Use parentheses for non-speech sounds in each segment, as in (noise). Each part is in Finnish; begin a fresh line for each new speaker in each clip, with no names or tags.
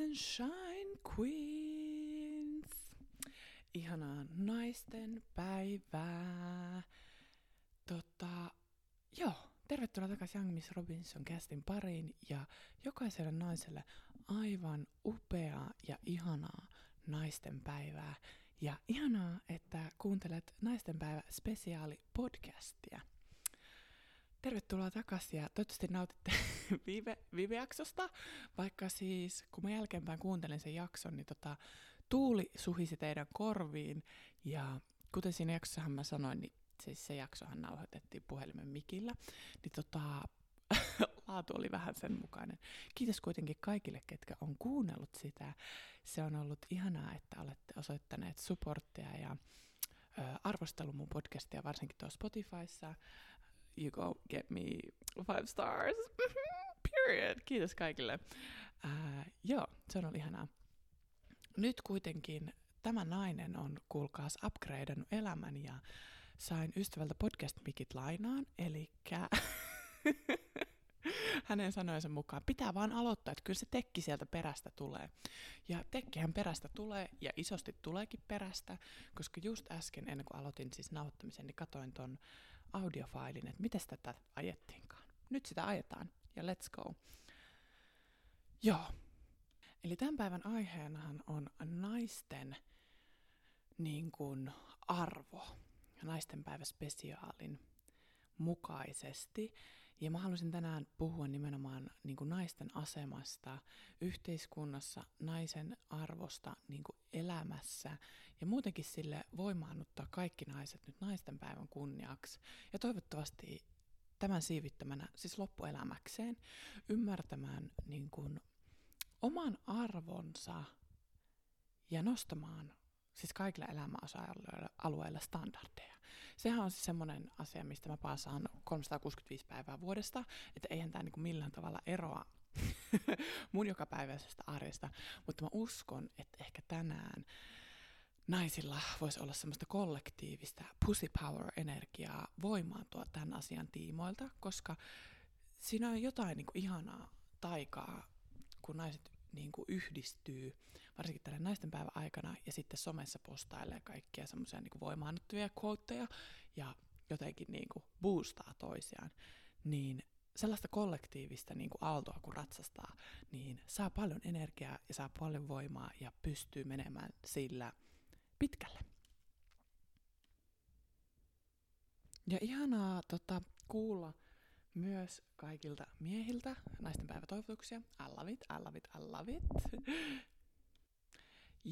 Rise and shine, queens! Ihanaa naisten päivää. Tota, joo, tervetuloa takaisin Young Miss Robinson castin pariin ja jokaiselle naiselle aivan upeaa ja ihanaa naisten päivää. Ja ihanaa, että kuuntelet naisten päivä spesiaali podcastia. Tervetuloa takaisin ja toivottavasti nautitte (laughs) viime, viime jaksosta, vaikka siis kun mä jälkeenpäin kuuntelin sen jakson, niin tota, tuuli suhisi teidän korviin ja kuten siinä jaksossahan mä sanoin, niin siis se jaksohan nauhoitettiin puhelimen mikillä, niin tota, (laughs) laatu oli vähän sen mukainen. Kiitos kuitenkin kaikille, ketkä on kuunnellut sitä. Se on ollut ihanaa, että olette osoittaneet supporttia ja ö, arvostellut mun podcastia, varsinkin tuossa Spotifyssa you go get me five stars. (laughs) Period. Kiitos kaikille. Uh, joo, se on ollut ihanaa. Nyt kuitenkin tämä nainen on, kuulkaas, upgradeannut elämän ja sain ystävältä podcast-mikit lainaan, eli (laughs) hänen sanojensa mukaan pitää vaan aloittaa, että kyllä se tekki sieltä perästä tulee. Ja tekkihän perästä tulee, ja isosti tuleekin perästä, koska just äsken, ennen kuin aloitin siis nauhoittamisen, niin katoin ton audiofailin, että miten tätä ajettiinkaan. Nyt sitä ajetaan, ja let's go. Joo. Eli tämän päivän aiheenahan on naisten niin kuin, arvo, naisten päivä spesiaalin mukaisesti. Ja mä haluaisin tänään puhua nimenomaan niin kuin naisten asemasta yhteiskunnassa, naisen arvosta niin kuin elämässä ja muutenkin sille voimaannuttaa kaikki naiset nyt naisten päivän kunniaksi. Ja toivottavasti tämän siivittämänä siis loppuelämäkseen ymmärtämään niin kuin oman arvonsa ja nostamaan siis kaikilla elämäosa-alueilla standardeja. Sehän on siis semmoinen asia, mistä mä paasaan 365 päivää vuodesta, että eihän tämä niinku millään tavalla eroa (laughs) mun jokapäiväisestä arjesta, mutta mä uskon, että ehkä tänään naisilla voisi olla semmoista kollektiivista pussy power-energiaa voimaantua tämän asian tiimoilta, koska siinä on jotain niin kuin ihanaa taikaa, kun naiset niin kuin yhdistyy, varsinkin tällä naisten päivän aikana, ja sitten somessa postailee kaikkia semmoisia niin voimaannuttavia quoteja, ja jotenkin niin kuin boostaa toisiaan, niin sellaista kollektiivista niin kuin aaltoa kun ratsastaa, niin saa paljon energiaa ja saa paljon voimaa ja pystyy menemään sillä pitkälle. Ja ihanaa tota, kuulla myös kaikilta miehiltä naisten päivätoivotuksia. I love it, I love it, I love it.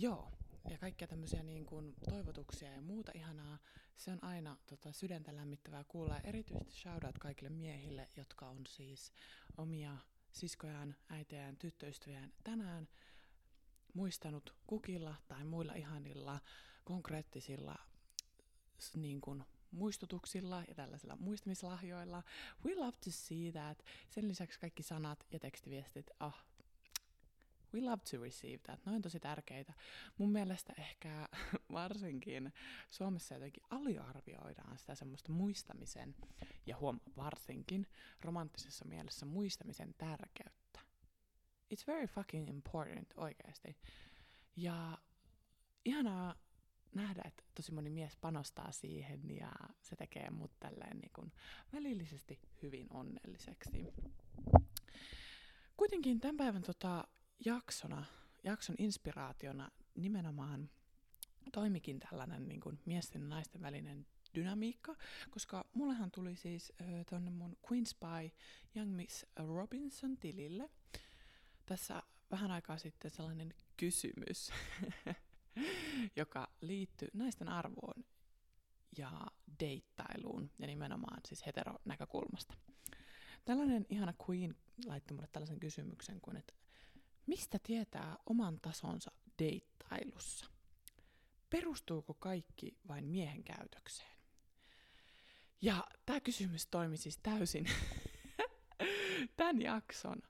Joo, ja kaikkia tämmöisiä niin kuin toivotuksia ja muuta ihanaa. Se on aina tota, sydäntä lämmittävää kuulla. Ja erityisesti shoutout kaikille miehille, jotka on siis omia siskojaan, äitejään, tyttöystäviään tänään muistanut kukilla tai muilla ihanilla konkreettisilla niin kuin, muistutuksilla ja tällaisilla muistamislahjoilla. We love to see that. Sen lisäksi kaikki sanat ja tekstiviestit, ah, we love to receive that. Noin tosi tärkeitä. Mun mielestä ehkä (laughs) varsinkin Suomessa jotenkin aliarvioidaan sitä semmoista muistamisen ja huom varsinkin romanttisessa mielessä muistamisen tärkeyttä. It's very fucking important oikeasti. Ja ihanaa nähdä, että tosi moni mies panostaa siihen ja se tekee mut tälleen niin kuin välillisesti hyvin onnelliseksi. Kuitenkin tämän päivän tota, jaksona, jakson inspiraationa nimenomaan toimikin tällainen niin kuin miesten ja naisten välinen dynamiikka, koska mullehan tuli siis äh, tonne mun Queen Spy Young Miss Robinson tilille tässä vähän aikaa sitten sellainen kysymys, (laughs) joka liittyy naisten arvoon ja deittailuun ja nimenomaan siis heteronäkökulmasta. Tällainen ihana Queen laittoi mulle tällaisen kysymyksen kuin, että mistä tietää oman tasonsa deittailussa? Perustuuko kaikki vain miehen käytökseen? Ja tämä kysymys toimi siis täysin (laughs) tämän jakson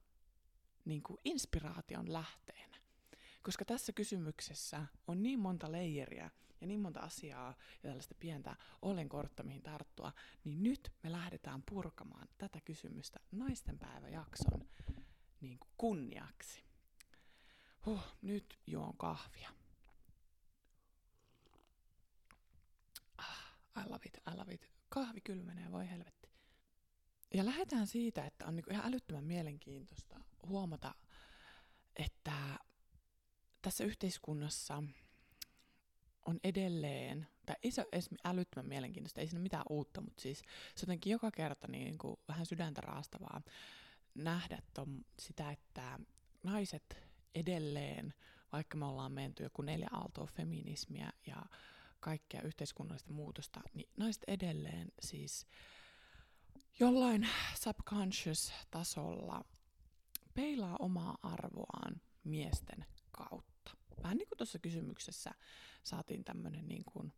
niin kuin inspiraation lähteenä. Koska tässä kysymyksessä on niin monta leijeriä ja niin monta asiaa ja tällaista pientä olenkortta, mihin tarttua, niin nyt me lähdetään purkamaan tätä kysymystä naisten päiväjakson niin kuin kunniaksi. Huh, nyt juon kahvia. Ah, I love it, I love it. Kahvi kylmenee, voi helvetti. Ja lähdetään siitä, että on niinku ihan älyttömän mielenkiintoista huomata, että tässä yhteiskunnassa on edelleen, tai ei se ole edes älyttömän mielenkiintoista, ei siinä mitään uutta, mutta siis se jotenkin joka kerta niin kuin vähän sydäntä raastavaa nähdä ton, sitä, että naiset edelleen, vaikka me ollaan menty joku neljä aaltoa feminismiä ja kaikkea yhteiskunnallista muutosta, niin naiset edelleen siis jollain subconscious-tasolla peilaa omaa arvoaan miesten kautta. Vähän niin kuin tuossa kysymyksessä saatiin tämmöinen niin kuin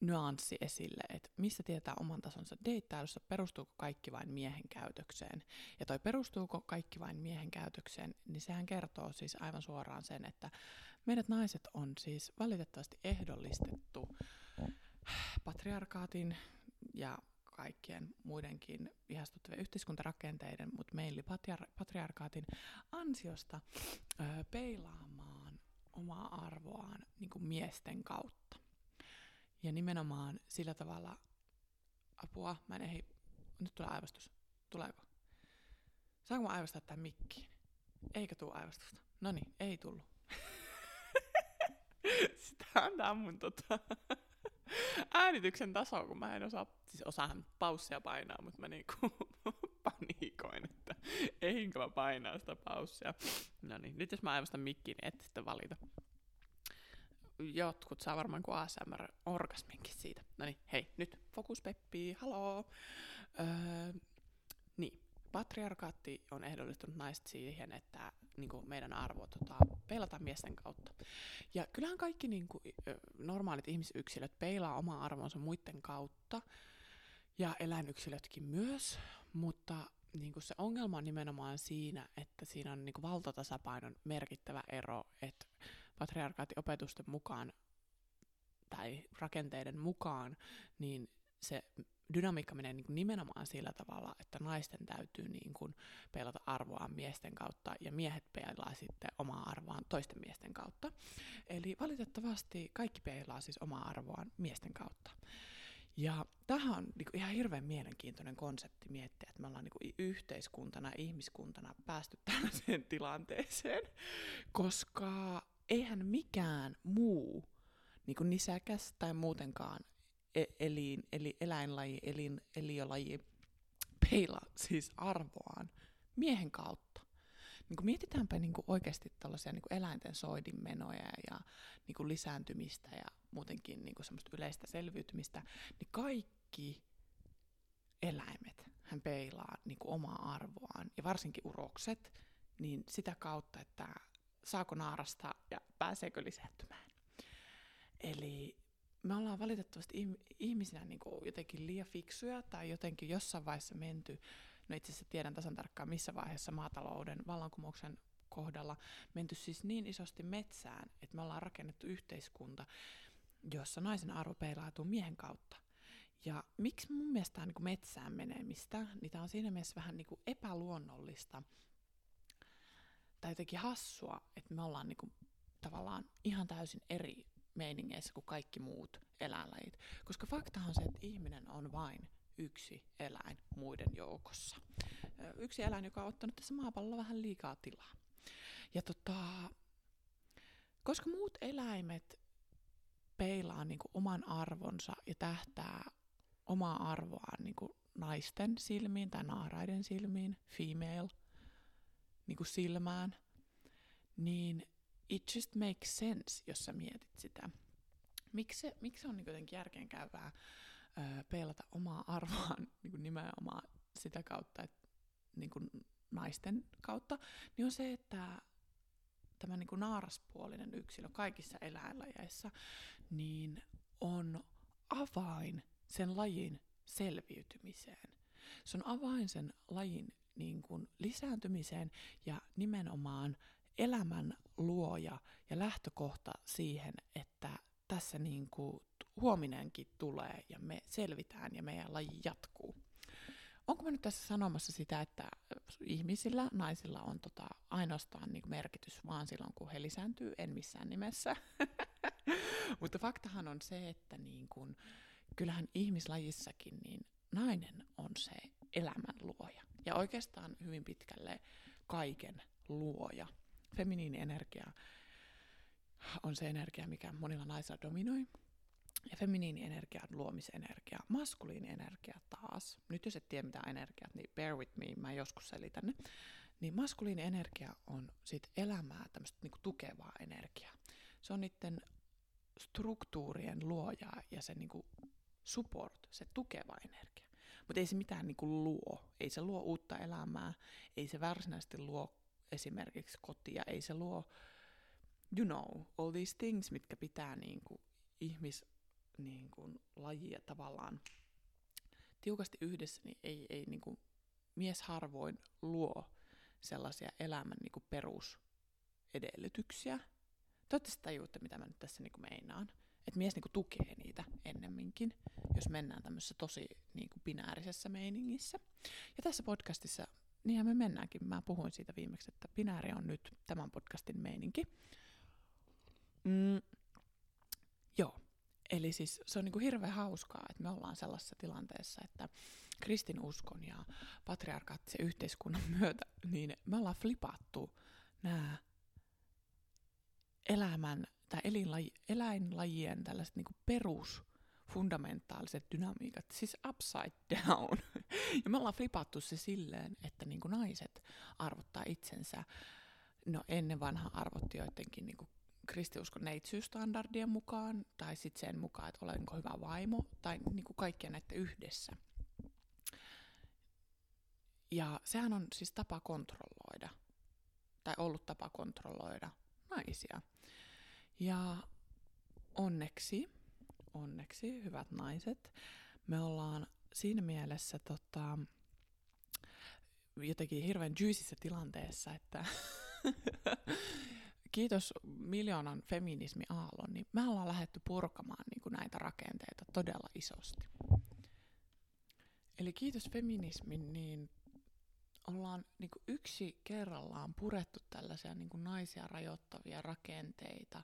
nyanssi esille, että mistä tietää oman tasonsa deittailussa, perustuuko kaikki vain miehen käytökseen. Ja toi perustuuko kaikki vain miehen käytökseen, niin sehän kertoo siis aivan suoraan sen, että meidät naiset on siis valitettavasti ehdollistettu patriarkaatin ja kaikkien muidenkin ihastuttavien yhteiskuntarakenteiden, mutta meillä patriar- patriarkaatin ansiosta ö, peilaamaan omaa arvoaan niin kuin miesten kautta. Ja nimenomaan sillä tavalla, apua, mä en ehdi, nyt tulee aivastus. Tuleeko? Saanko mä aivastaa tämän mikkiin? Eikö tuu aivastusta? No niin, ei tullut. (laughs) Sitä tää mun tota, äänityksen taso, kun mä en osaa, siis osaan paussia painaa, mutta mä niinku (laughs) paniikoin, että eihinkö mä painaa sitä paussia. No niin, nyt jos mä aivastan mikkiin, niin et sitten valita jotkut saa varmaan kuin ASMR-orgasminkin siitä. No niin, hei, nyt fokus Peppi, haloo. Öö, niin, patriarkaatti on ehdollistunut naiset siihen, että niin kuin meidän arvo tota, peilataan miesten kautta. Ja kyllähän kaikki niin kuin, normaalit ihmisyksilöt peilaa omaa arvonsa muiden kautta, ja eläinyksilötkin myös, mutta niin kuin se ongelma on nimenomaan siinä, että siinä on niin kuin valtatasapainon merkittävä ero, että patriarkaatiopetusten mukaan tai rakenteiden mukaan, niin se dynamiikka menee niin nimenomaan sillä tavalla, että naisten täytyy niin kuin peilata arvoaan miesten kautta ja miehet peilaa sitten omaa arvoaan toisten miesten kautta. Eli valitettavasti kaikki peilaa siis omaa arvoaan miesten kautta. Ja tähän on niin ihan hirveän mielenkiintoinen konsepti miettiä, että me ollaan niin yhteiskuntana, ihmiskuntana päästy tällaiseen tilanteeseen, koska eihän mikään muu niin kuin nisäkäs tai muutenkaan e- elin, eli eläinlaji, elin, eliölaji peila siis arvoaan miehen kautta. Niin kuin mietitäänpä niin kuin oikeasti tällaisia niin kuin eläinten soidinmenoja ja niin kuin lisääntymistä ja muutenkin niin kuin semmoista yleistä selviytymistä, niin kaikki eläimet hän peilaa niin kuin omaa arvoaan, ja varsinkin urokset, niin sitä kautta, että saako naarasta ja pääseekö lisääntymään. Eli me ollaan valitettavasti ihmisinä niin kuin jotenkin liian fiksuja tai jotenkin jossain vaiheessa menty, no itse asiassa tiedän tasan tarkkaan missä vaiheessa maatalouden vallankumouksen kohdalla, menty siis niin isosti metsään, että me ollaan rakennettu yhteiskunta, jossa naisen arvo peilautuu miehen kautta. Ja miksi mun mielestä niin metsään menemistä, niin tämä on siinä mielessä vähän niin kuin epäluonnollista, tai jotenkin hassua, että me ollaan niinku tavallaan ihan täysin eri meiningeissä kuin kaikki muut eläinlajit. Koska faktahan on se, että ihminen on vain yksi eläin muiden joukossa. Yksi eläin, joka on ottanut tässä maapallolla vähän liikaa tilaa. Ja tota, koska muut eläimet peilaa niin kuin oman arvonsa ja tähtää omaa arvoaan niin kuin naisten silmiin tai naaraiden silmiin, female – niin kuin silmään, niin it just makes sense, jos sä mietit sitä. Miksi se, miksi se on niin jotenkin järkeenkäyvää öö, peilata omaa arvoaan (laughs) niin kuin nimenomaan sitä kautta, että niin kuin naisten kautta, niin on se, että tämä niin kuin naaraspuolinen yksilö kaikissa eläinlajeissa, niin on avain sen lajin selviytymiseen. Se on avain sen lajin niin kuin lisääntymiseen ja nimenomaan elämän luoja ja lähtökohta siihen, että tässä niin kuin huominenkin tulee ja me selvitään ja meidän laji jatkuu. onko mä nyt tässä sanomassa sitä, että ihmisillä, naisilla on tota ainoastaan niin merkitys vaan silloin, kun he lisääntyy, en missään nimessä. (laughs) Mutta faktahan on se, että niin kun, kyllähän ihmislajissakin niin nainen on se elämän luoja. Ja oikeastaan hyvin pitkälle kaiken luoja. Feminiinienergia on se energia, mikä monilla naisilla dominoi. Ja feminiinienergia on luomisenergia. Maskuliinienergia taas. Nyt jos et tiedä mitä energiat, niin bear with me, mä joskus selitän ne. Niin maskuliinienergia on sit elämää, tämmöistä niinku tukevaa energiaa. Se on niiden struktuurien luoja ja se niinku support, se tukeva energia. Mutta ei se mitään niinku luo. Ei se luo uutta elämää, ei se varsinaisesti luo esimerkiksi kotia, ei se luo, you know, all these things, mitkä pitää niinku ihmis niin kuin, lajia tavallaan tiukasti yhdessä, niin ei, ei niin kuin, mies harvoin luo sellaisia elämän niin kuin, perusedellytyksiä. Toivottavasti tajuutte, mitä mä nyt tässä niin kuin, meinaan. Että mies niin kuin, tukee niitä ennemminkin, jos mennään tämmöisessä tosi niin kuin, binäärisessä meiningissä. Ja tässä podcastissa, niinhän me mennäänkin. Mä puhuin siitä viimeksi, että binääri on nyt tämän podcastin meininki. Mm, joo, Eli siis se on niin kuin hirveän hauskaa, että me ollaan sellaisessa tilanteessa, että kristinuskon ja patriarkaattisen yhteiskunnan (laughs) myötä, niin me ollaan flipattu nämä elämän tai elinlaji, eläinlajien tällaiset niin perus fundamentaaliset dynamiikat, siis upside down. (laughs) Ja me ollaan flipattu se silleen, että niin kuin naiset arvottaa itsensä, no ennen vanha arvotti joidenkin niin kuin kristiuskon neitsyystandardien mukaan, tai sitten sen mukaan, että olenko hyvä vaimo, tai niin kuin kaikkien näiden yhdessä. Ja sehän on siis tapa kontrolloida, tai ollut tapa kontrolloida naisia. Ja onneksi, onneksi, hyvät naiset, me ollaan siinä mielessä tota, jotenkin hirveän juicyssä tilanteessa, että (laughs) kiitos miljoonan feminismi-aallon, niin me ollaan lähdetty purkamaan niin kuin näitä rakenteita todella isosti. Eli kiitos feminismin, niin ollaan niin kuin yksi kerrallaan purettu tällaisia niin kuin naisia rajoittavia rakenteita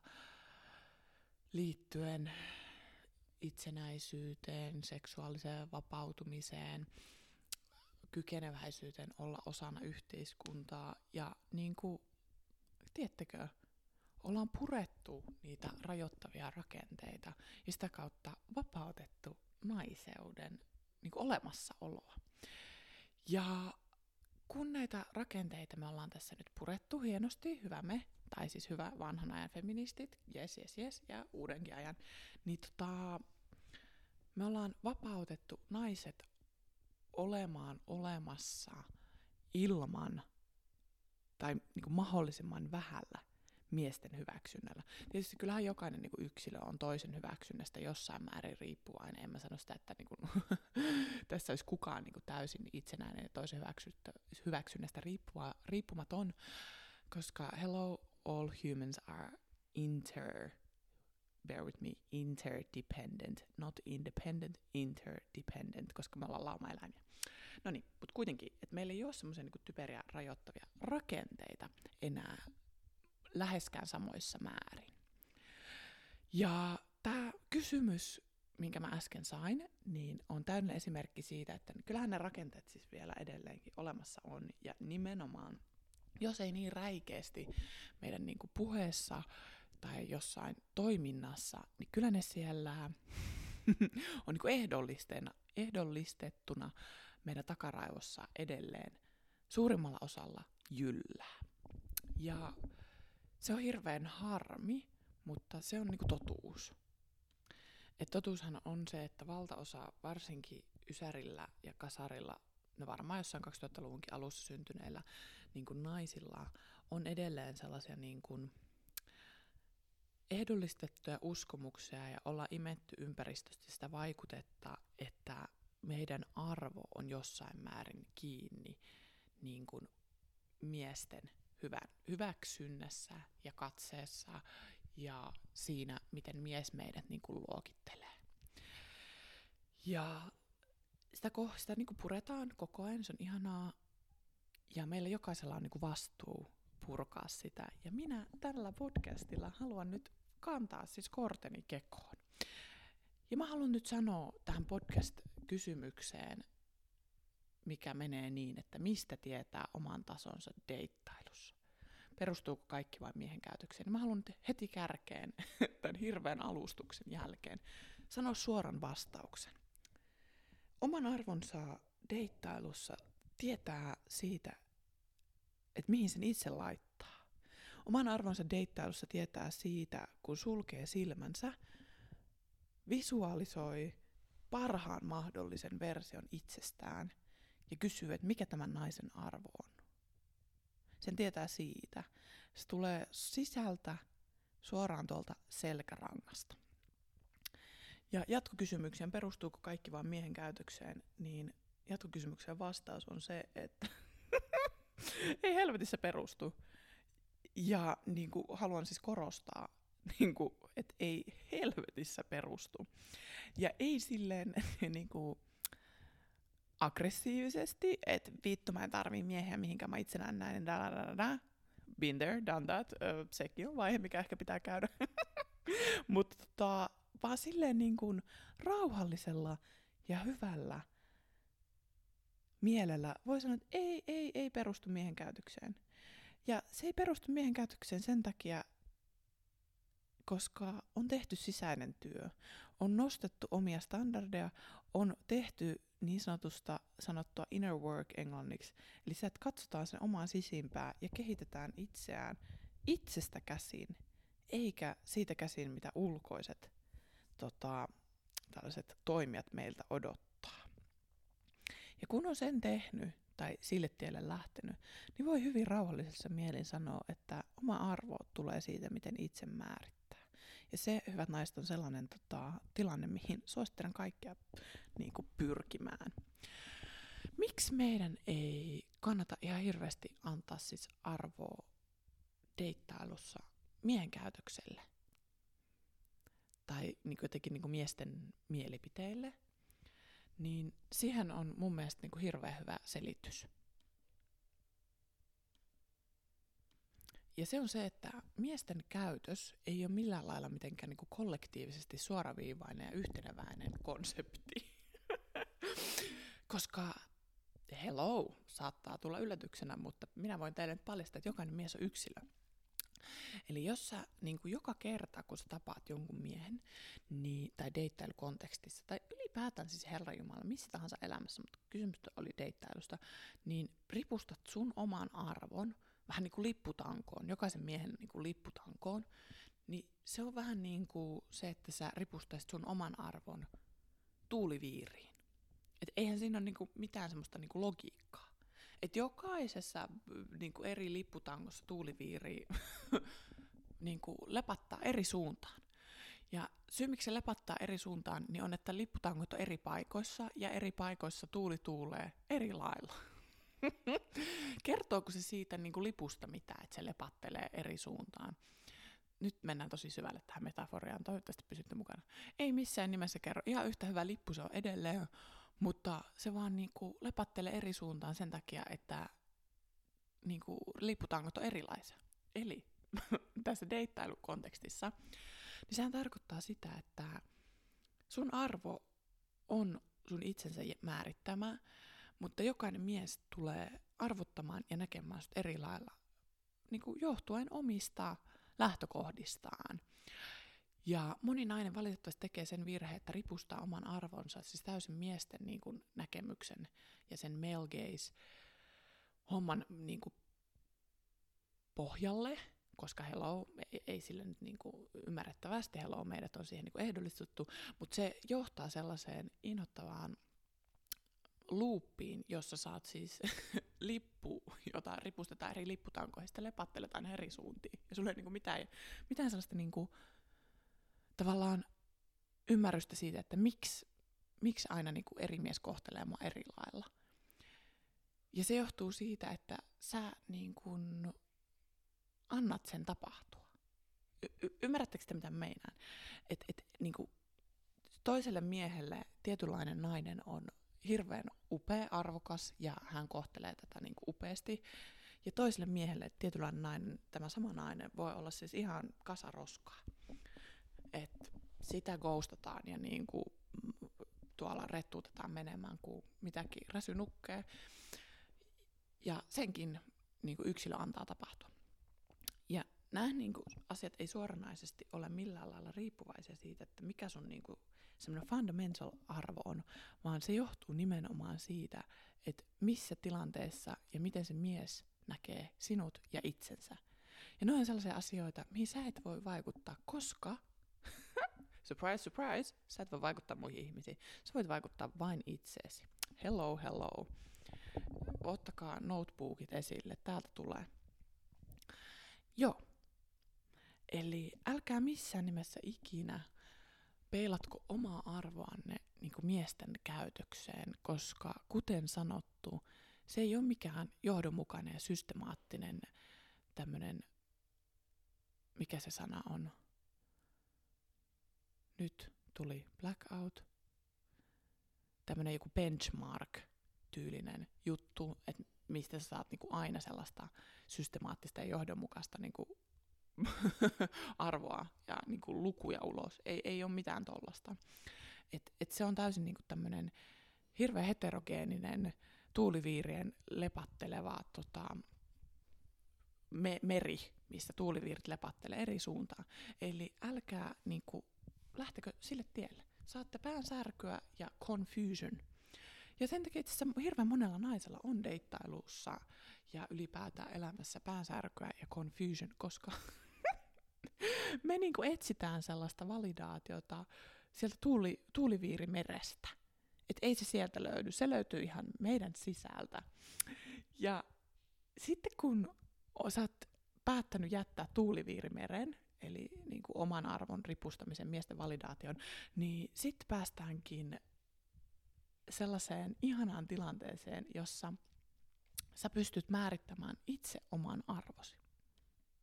liittyen itsenäisyyteen, seksuaaliseen vapautumiseen, kykeneväisyyteen olla osana yhteiskuntaa ja niin kuin tiedättekö, ollaan purettu niitä rajoittavia rakenteita ja sitä kautta vapautettu naiseuden niin kuin olemassaoloa. Ja kun näitä rakenteita me ollaan tässä nyt purettu hienosti, hyvä me, tai siis hyvä vanhan ajan feministit, jes, jes, jes, ja uudenkin ajan, niin tota, me ollaan vapautettu naiset olemaan olemassa ilman tai niin kuin mahdollisimman vähällä miesten hyväksynnällä. Tietysti kyllähän jokainen niin kuin yksilö on toisen hyväksynnästä jossain määrin riippuvainen. En mä sano sitä, että niin kuin, (laughs) tässä olisi kukaan niin kuin täysin itsenäinen ja toisen hyväksynnästä riippuva, riippumaton, koska hello, all humans are inter, bear with me, interdependent, not independent, interdependent, koska me ollaan laumaeläimiä. No niin, mutta kuitenkin, että meillä ei ole semmoisia niin typeriä rajoittavia rakenteita enää läheskään samoissa määrin. Ja tämä kysymys, minkä mä äsken sain, niin on täydellinen esimerkki siitä, että kyllähän ne rakenteet siis vielä edelleenkin olemassa on. Ja nimenomaan, jos ei niin räikeästi meidän niin kuin puheessa tai jossain toiminnassa, niin kyllä ne siellä (laughs) on niin kuin ehdollistettuna meidän takaraivossa edelleen suurimmalla osalla jyllää. Ja se on hirveän harmi, mutta se on niinku totuus. Et totuushan on se, että valtaosa varsinkin Ysärillä ja Kasarilla, no varmaan jossain 2000-luvunkin alussa syntyneillä niin kuin naisilla, on edelleen sellaisia niin kuin ehdollistettuja uskomuksia ja olla imetty ympäristöstä sitä vaikutetta, että meidän arvo on jossain määrin kiinni niin kuin miesten hyvän, hyväksynnässä ja katseessa ja siinä, miten mies meidät niin kuin luokittelee. Ja sitä, sitä niin kuin puretaan koko ajan, se on ihanaa. Ja meillä jokaisella on niin kuin vastuu purkaa sitä. Ja minä tällä podcastilla haluan nyt kantaa siis korteni kekoon. Ja mä haluan nyt sanoa tähän podcast-kysymykseen, mikä menee niin, että mistä tietää oman tasonsa deittailussa. Perustuuko kaikki vain miehen käytökseen? Mä haluan nyt heti kärkeen (laughs) tämän hirveän alustuksen jälkeen sanoa suoran vastauksen. Oman arvonsa deittailussa tietää siitä, että mihin sen itse laittaa. Oman arvonsa deittailussa tietää siitä, kun sulkee silmänsä, visualisoi parhaan mahdollisen version itsestään ja kysyy, että mikä tämän naisen arvo on. Sen tietää siitä. Se tulee sisältä suoraan tuolta selkärangasta. Ja jatkokysymykseen, perustuuko kaikki vain miehen käytökseen, niin jatkokysymyksen vastaus on se, että (laughs) ei helvetissä perustu. Ja niin kuin, haluan siis korostaa, niin kuin, että ei helvetissä perustu. Ja ei silleen (laughs) niin kuin, aggressiivisesti, että vittu mä en tarvii miehiä mihinkä mä itsenään näin, da, da, da, been there, done that, uh, sekin on vaihe, mikä ehkä pitää käydä. (laughs) Mutta tota, vaan silleen niin kuin rauhallisella ja hyvällä mielellä voi sanoa, että ei, ei, ei perustu miehen käytökseen. Ja se ei perustu miehen käytökseen sen takia, koska on tehty sisäinen työ, on nostettu omia standardeja, on tehty niin sanotusta sanottua inner work englanniksi, eli se, että katsotaan sen omaan sisimpää ja kehitetään itseään itsestä käsin, eikä siitä käsin, mitä ulkoiset tota, tällaiset toimijat meiltä odottaa. Ja kun on sen tehnyt tai sille tielle lähtenyt, niin voi hyvin rauhallisessa mielin sanoa, että oma arvo tulee siitä, miten itse määrittää. Ja se, hyvät naiset, on sellainen tota, tilanne, mihin suosittelen kaikkia niin kuin, pyrkimään. Miksi meidän ei kannata ihan hirveästi antaa siis arvoa deittailussa miehen käytökselle? tai niin kuin jotenkin niin kuin miesten mielipiteille, niin siihen on mun mielestä niin kuin hirveän hyvä selitys. Ja se on se, että miesten käytös ei ole millään lailla mitenkään niin kuin kollektiivisesti suoraviivainen ja yhteneväinen konsepti. (laughs) Koska hello, saattaa tulla yllätyksenä, mutta minä voin teille paljastaa, että jokainen mies on yksilö. Eli jos sä niin kuin joka kerta, kun sä tapaat jonkun miehen, niin, tai deittailukontekstissa, tai ylipäätään siis Herra Jumala, missä tahansa elämässä, mutta kysymys oli deittailusta, niin ripustat sun oman arvon vähän niin kuin lipputankoon, jokaisen miehen niin kuin lipputankoon, niin se on vähän niin kuin se, että sä ripustaisit sun oman arvon tuuliviiriin. Et eihän siinä ole niin kuin mitään semmoista niin kuin logiikkaa että jokaisessa niin kuin eri lipputangossa tuuliviiri (laughs) niin kuin lepattaa eri suuntaan. Ja syy, miksi se lepattaa eri suuntaan, niin on, että lipputangot on eri paikoissa ja eri paikoissa tuuli tuulee eri lailla. (laughs) Kertooko se siitä niin kuin lipusta mitä, että se lepattelee eri suuntaan? Nyt mennään tosi syvälle tähän metaforiaan, toivottavasti pysytte mukana. Ei missään nimessä kerro. Ihan yhtä hyvä lippu se on edelleen, mutta se vaan niinku lepattelee eri suuntaan sen takia, että niinku lipputangot on erilaisia. Eli (laughs) tässä deittailukontekstissa, niin sehän tarkoittaa sitä, että sun arvo on sun itsensä määrittämä, mutta jokainen mies tulee arvottamaan ja näkemään sut eri lailla niin kuin johtuen omista lähtökohdistaan. Ja moni nainen valitettavasti tekee sen virheen, että ripustaa oman arvonsa, siis täysin miesten niin kuin, näkemyksen ja sen male gaze homman niin kuin, pohjalle, koska hello, ei, ei sille nyt niin kuin, ymmärrettävästi, hello, meidät on siihen niin kuin, ehdollistuttu, mutta se johtaa sellaiseen inhottavaan luuppiin, jossa saat siis (laughs) lippu, jota ripustetaan eri lipputankoihin, sitten lepatteletaan eri suuntiin. Ja sulle ei niin kuin, mitään, mitään sellaista niin kuin, tavallaan ymmärrystä siitä, että miksi, miksi aina niin kuin eri mies kohtelee mua eri lailla. Ja se johtuu siitä, että sä niin kuin annat sen tapahtua. Y- ymmärrättekö te, mitä meinaan? Et, et, niin kuin toiselle miehelle tietynlainen nainen on hirveän upea, arvokas ja hän kohtelee tätä niin kuin upeasti. Ja toiselle miehelle tietynlainen nainen, tämä sama nainen, voi olla siis ihan kasaroskaa. Et sitä ghostataan ja niin kuin tuolla rettuutetaan menemään kuin mitäkin räsynukkee. Ja senkin niin kuin yksilö antaa tapahtua. Nämä niin kuin, asiat ei suoranaisesti ole millään lailla riippuvaisia siitä, että mikä sun niin kuin, semmoinen fundamental arvo on, vaan se johtuu nimenomaan siitä, että missä tilanteessa ja miten se mies näkee sinut ja itsensä. Ja ne on sellaisia asioita, mihin sä et voi vaikuttaa, koska (laughs) surprise, surprise, sä et voi vaikuttaa muihin ihmisiin. Sä voit vaikuttaa vain itseesi. Hello, hello. Ottakaa notebookit esille, täältä tulee. Joo. Eli älkää missään nimessä ikinä peilatko omaa arvoanne niin miesten käytökseen, koska kuten sanottu, se ei ole mikään johdonmukainen ja systemaattinen tämmöinen, mikä se sana on, nyt tuli blackout, tämmöinen joku benchmark-tyylinen juttu, että mistä sä saat niinku aina sellaista systemaattista ja johdonmukaista niinku (laughs) arvoa ja niinku lukuja ulos. Ei, ei ole mitään tollasta. Et, et se on täysin niinku tämmöinen hirveän heterogeeninen, tuuliviirien lepatteleva tota, me, meri, missä tuuliviirit lepattelee eri suuntaan. Eli älkää niinku lähtekö sille tielle. Saatte päänsärkyä ja confusion. Ja sen takia itse hirveän monella naisella on deittailussa ja ylipäätään elämässä päänsärkyä ja confusion, koska (laughs) (laughs) me niinku etsitään sellaista validaatiota sieltä tuuli, tuuliviirimerestä. Että ei se sieltä löydy, se löytyy ihan meidän sisältä. Ja sitten kun oot päättänyt jättää tuuliviirimeren, eli niin kuin oman arvon ripustamisen, miesten validaation, niin sitten päästäänkin sellaiseen ihanaan tilanteeseen, jossa sä pystyt määrittämään itse oman arvosi.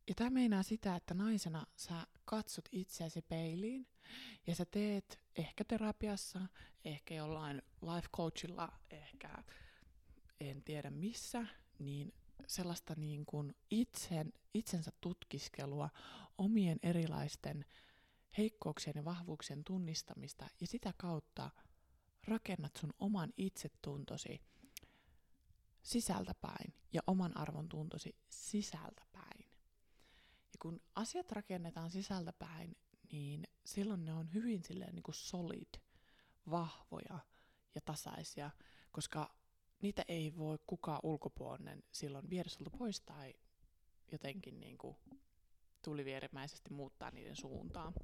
Ja tämä meinaa sitä, että naisena sä katsot itseäsi peiliin ja sä teet ehkä terapiassa, ehkä jollain life coachilla, ehkä en tiedä missä, niin sellaista niin kuin itsen, itsensä tutkiskelua, omien erilaisten heikkouksien ja vahvuuksien tunnistamista ja sitä kautta rakennat sun oman itsetuntosi sisältäpäin ja oman arvon tuntosi sisältäpäin. Kun asiat rakennetaan sisältäpäin, niin silloin ne on hyvin silleen niin kuin solid, vahvoja ja tasaisia, koska niitä ei voi kukaan ulkopuolinen silloin viedä pois tai jotenkin niin kuin tulivierimäisesti muuttaa niiden suuntaan.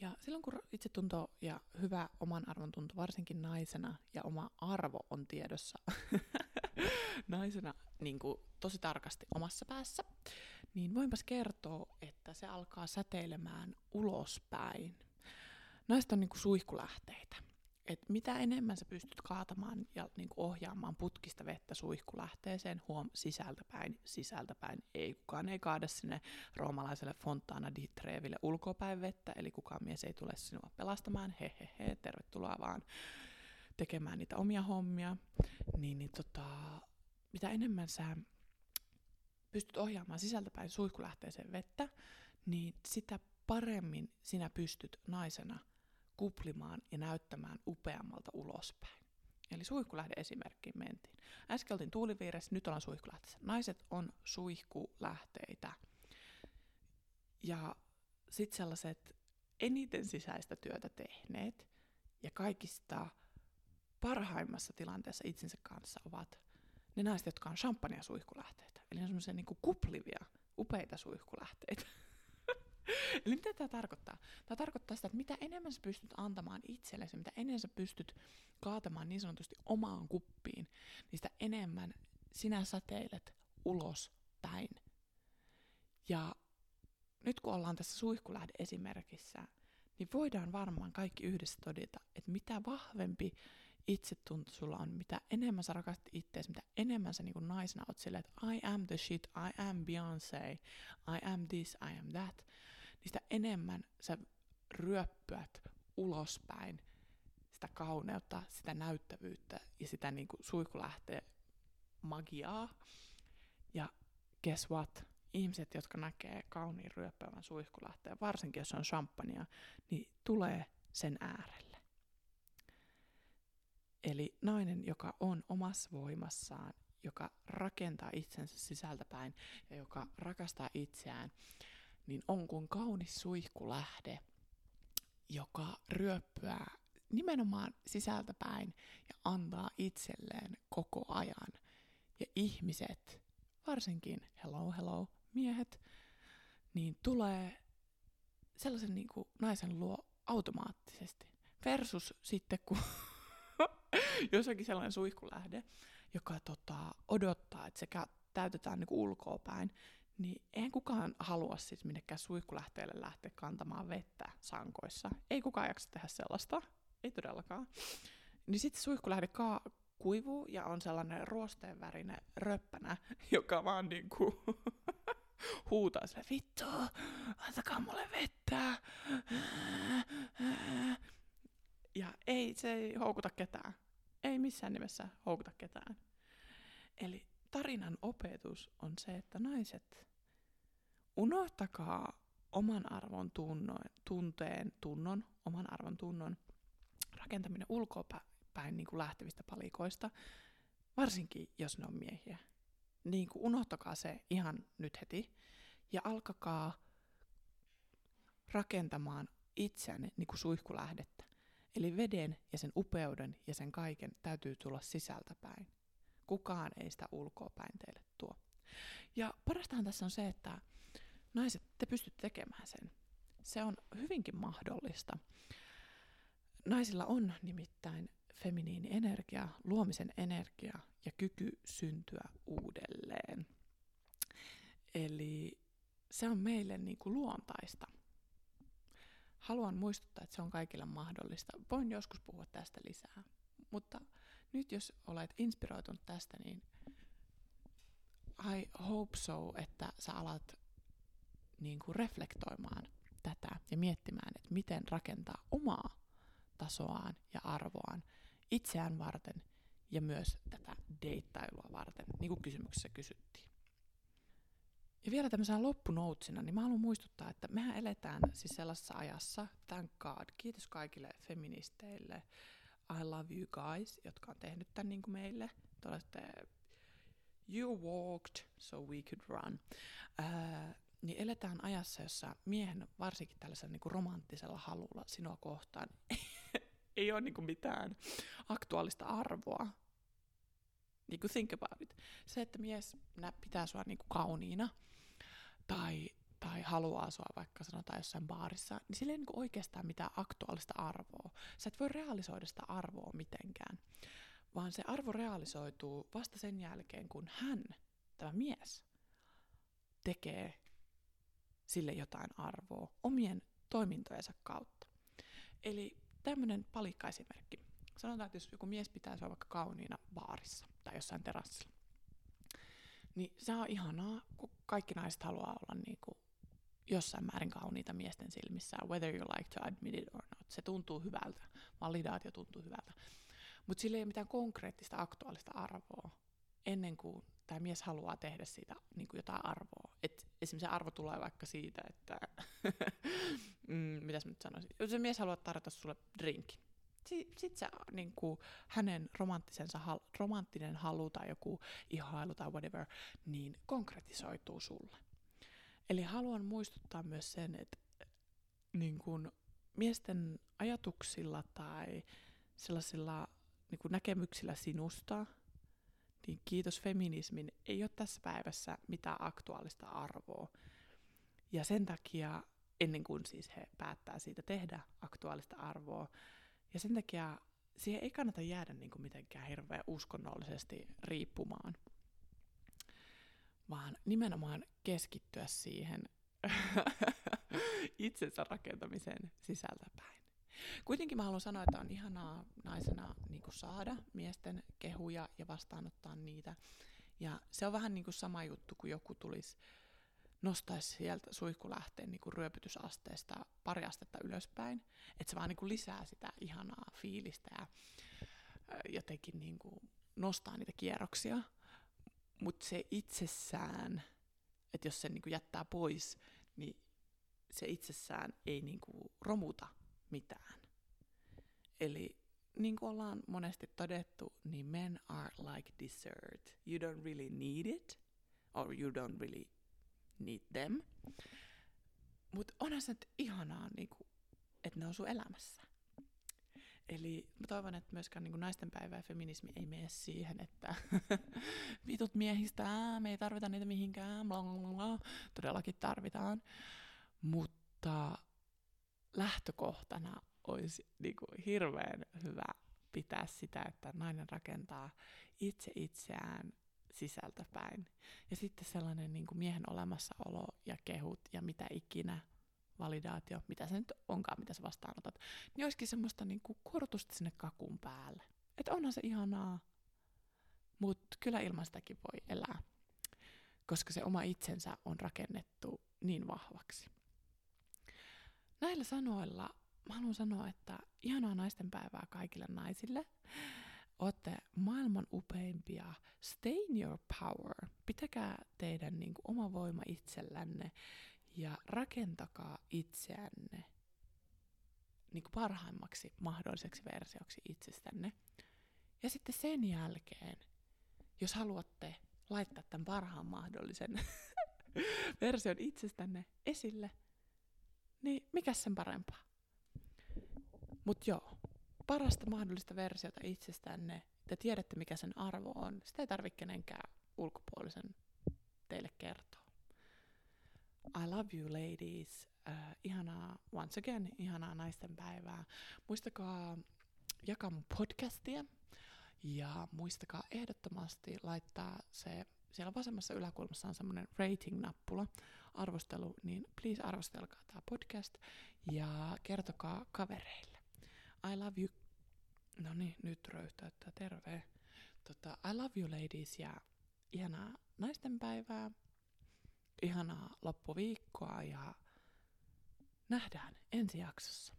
Ja silloin kun itsetunto ja hyvä oman arvon tunto, varsinkin naisena, ja oma arvo on tiedossa (laughs) naisena niin kuin tosi tarkasti omassa päässä, niin voinpas kertoa, että se alkaa säteilemään ulospäin. Naiset on niin kuin suihkulähteitä että mitä enemmän sä pystyt kaatamaan ja niin kuin ohjaamaan putkista vettä suihkulähteeseen, huom, sisältäpäin, sisältäpäin, ei kukaan ei kaada sinne roomalaiselle Fontana di Treville ulkopäin vettä, eli kukaan mies ei tule sinua pelastamaan, he, he, he tervetuloa vaan tekemään niitä omia hommia, niin, niin tota, mitä enemmän sä pystyt ohjaamaan sisältäpäin suihkulähteeseen vettä, niin sitä paremmin sinä pystyt naisena – kuplimaan ja näyttämään upeammalta ulospäin. Eli suihkulähde esimerkkiin mentiin. Äsken oltiin tuuliviiressä, nyt ollaan suihkulähteessä. Naiset on suihkulähteitä. Ja sitten sellaiset eniten sisäistä työtä tehneet ja kaikista parhaimmassa tilanteessa itsensä kanssa ovat ne naiset, jotka on champagne suihkulähteitä. Eli ne on semmoisia niin kuplivia, upeita suihkulähteitä. (laughs) Eli mitä tämä tarkoittaa? Tämä tarkoittaa sitä, että mitä enemmän sä pystyt antamaan itsellesi, mitä enemmän sä pystyt kaatamaan niin sanotusti omaan kuppiin, niin sitä enemmän sinä säteilet ulos päin. Ja nyt kun ollaan tässä suihkulähde-esimerkissä, niin voidaan varmaan kaikki yhdessä todeta, että mitä vahvempi itsetunto sulla on, mitä enemmän sä rakastat itseäsi, mitä enemmän sä niin naisena oot silleen, että I am the shit, I am Beyoncé, I am this, I am that, niin sitä enemmän sä ryöppyät ulospäin sitä kauneutta, sitä näyttävyyttä ja sitä niin kuin suihkulähteen magiaa. Ja guess what? Ihmiset, jotka näkee kauniin ryöppäävän suihkulähteen, varsinkin jos on champagnea, niin tulee sen äärelle. Eli nainen, joka on omassa voimassaan, joka rakentaa itsensä sisältäpäin ja joka rakastaa itseään, niin on kuin kaunis suihkulähde, joka ryöppyää nimenomaan sisältäpäin ja antaa itselleen koko ajan. Ja ihmiset, varsinkin hello hello miehet, niin tulee sellaisen niin kuin naisen luo automaattisesti. Versus sitten, kun (laughs) jossakin sellainen suihkulähde, joka tota, odottaa, että sekä täytetään niin ulkoa päin, niin eihän kukaan halua siis minnekään suihkulähteelle lähteä kantamaan vettä sankoissa. Ei kukaan jaksa tehdä sellaista. Ei todellakaan. Niin sitten suihkulähde ka- kuivuu ja on sellainen ruosteenvärinen röppänä, (laughs) joka vaan niinku (laughs) huutaa sille, vittu, antakaa mulle vettä. Ja ei, se ei houkuta ketään. Ei missään nimessä houkuta ketään. Eli tarinan opetus on se, että naiset, unohtakaa oman arvon tunnon, tunteen, tunnon, oman arvon tunnon rakentaminen ulkopäin niin kuin lähtevistä palikoista, varsinkin jos ne on miehiä. Niin kuin unohtakaa se ihan nyt heti ja alkakaa rakentamaan itseänne niin kuin suihkulähdettä. Eli veden ja sen upeuden ja sen kaiken täytyy tulla sisältäpäin. Kukaan ei sitä ulkoapäin teille tuo. Ja parastahan tässä on se, että naiset, te pystytte tekemään sen. Se on hyvinkin mahdollista. Naisilla on nimittäin feminiini energia, luomisen energia ja kyky syntyä uudelleen. Eli se on meille niin kuin luontaista. Haluan muistuttaa, että se on kaikille mahdollista. Voin joskus puhua tästä lisää. Mutta nyt jos olet inspiroitunut tästä, niin I hope so, että sä alat niin kuin reflektoimaan tätä ja miettimään, että miten rakentaa omaa tasoaan ja arvoaan itseään varten ja myös tätä deittailua varten, niin kuin kysymyksessä kysyttiin. Ja vielä tämmöisenä loppunoutsina, niin mä haluan muistuttaa, että mehän eletään siis sellaisessa ajassa, thank God, kiitos kaikille feministeille, I love you guys, jotka on tehnyt tämän niin kuin meille. Te olette, you walked so we could run. Ää, niin eletään ajassa, jossa miehen, varsinkin tällaisella niin kuin romanttisella halulla sinua kohtaan, (laughs) ei ole niin kuin mitään aktuaalista arvoa. Niin kuin think about it. Se, että mies pitää sua niin kuin kauniina, tai, tai haluaa sua vaikka sanotaan jossain baarissa, niin sillä ei niin oikeastaan mitään aktuaalista arvoa. Sä et voi realisoida sitä arvoa mitenkään, vaan se arvo realisoituu vasta sen jälkeen, kun hän, tämä mies, tekee sille jotain arvoa omien toimintojensa kautta. Eli tämmöinen palikkaesimerkki. Sanotaan, että jos joku mies pitää sua vaikka kauniina baarissa tai jossain terassilla, niin se on ihanaa, kun kaikki naiset haluaa olla niin kuin jossain määrin kauniita miesten silmissä, whether you like to admit it or not. Se tuntuu hyvältä, validaatio tuntuu hyvältä. Mutta sillä ei ole mitään konkreettista aktuaalista arvoa ennen kuin tämä mies haluaa tehdä siitä niin kuin jotain arvoa. Et esimerkiksi se arvo tulee vaikka siitä, että (laughs) mm, mitäs mä nyt sanoisin, jos se mies haluaa tarjota sulle drinkin, sitten se niin kuin, hänen romanttisensa, romanttinen halu tai joku ihailu tai whatever, niin konkretisoituu sulle. Eli haluan muistuttaa myös sen, että niin kuin, miesten ajatuksilla tai sellaisilla niin kuin näkemyksillä sinusta, niin kiitos feminismin, ei ole tässä päivässä mitään aktuaalista arvoa. Ja sen takia, ennen kuin siis he päättää siitä tehdä aktuaalista arvoa, ja sen takia siihen ei kannata jäädä niin kuin mitenkään hirveän uskonnollisesti riippumaan, vaan nimenomaan keskittyä siihen (laughs) itsensä rakentamisen sisältäpäin. Kuitenkin mä haluan sanoa, että on ihanaa naisena niin kuin saada miesten kehuja ja vastaanottaa niitä. Ja se on vähän niin kuin sama juttu, kun joku tulisi nostaisi sieltä suihkulähteen niin kuin ryöpytysasteesta pari astetta ylöspäin, että se vaan niin kuin lisää sitä ihanaa fiilistä ja jotenkin niin kuin nostaa niitä kierroksia, mutta se itsessään, että jos se niin kuin jättää pois, niin se itsessään ei niin kuin romuta mitään. Eli niin kuin ollaan monesti todettu, niin men are like dessert. You don't really need it, or you don't really need them. Mutta onhan se nyt ihanaa, niin kuin, että ne on sun elämässä. Eli mä toivon, että myöskään niin naisten päivä ja feminismi ei mene siihen, että (laughs) vitut miehistä, me ei tarvita niitä mihinkään, bla, bla, bla. todellakin tarvitaan. Mutta lähtökohtana olisi niin hirveän hyvä pitää sitä, että nainen rakentaa itse itseään sisältäpäin. Ja sitten sellainen niin kuin miehen olemassaolo ja kehut ja mitä ikinä, validaatio, mitä se nyt onkaan, mitä sä vastaanotat, niin olisikin semmoista niin kuin kortusta sinne kakun päälle. Että onhan se ihanaa, mutta kyllä ilman sitäkin voi elää, koska se oma itsensä on rakennettu niin vahvaksi. Näillä sanoilla mä haluan sanoa, että ihanaa naisten päivää kaikille naisille. Olette maailman upeimpia. Stay in your power. Pitäkää teidän niin kuin, oma voima itsellänne ja rakentakaa itseänne niin kuin parhaimmaksi mahdolliseksi versioksi itsestänne. Ja sitten sen jälkeen, jos haluatte laittaa tämän parhaan mahdollisen (laughs) version itsestänne esille, niin mikä sen parempaa? Mutta joo, parasta mahdollista versiota itsestänne, te tiedätte mikä sen arvo on, sitä ei tarvitse kenenkään ulkopuolisen teille kertoa. I love you ladies. Uh, ihanaa, once again, ihanaa naisten päivää. Muistakaa jakaa mun podcastia ja muistakaa ehdottomasti laittaa se, siellä vasemmassa yläkulmassa on semmoinen rating-nappula, arvostelu, niin please arvostelkaa tämä podcast ja kertokaa kavereille. I love you. No niin, nyt röyhtäyttää terve. Tota, I love you ladies ja ihanaa naistenpäivää, ihanaa loppuviikkoa ja nähdään ensi jaksossa.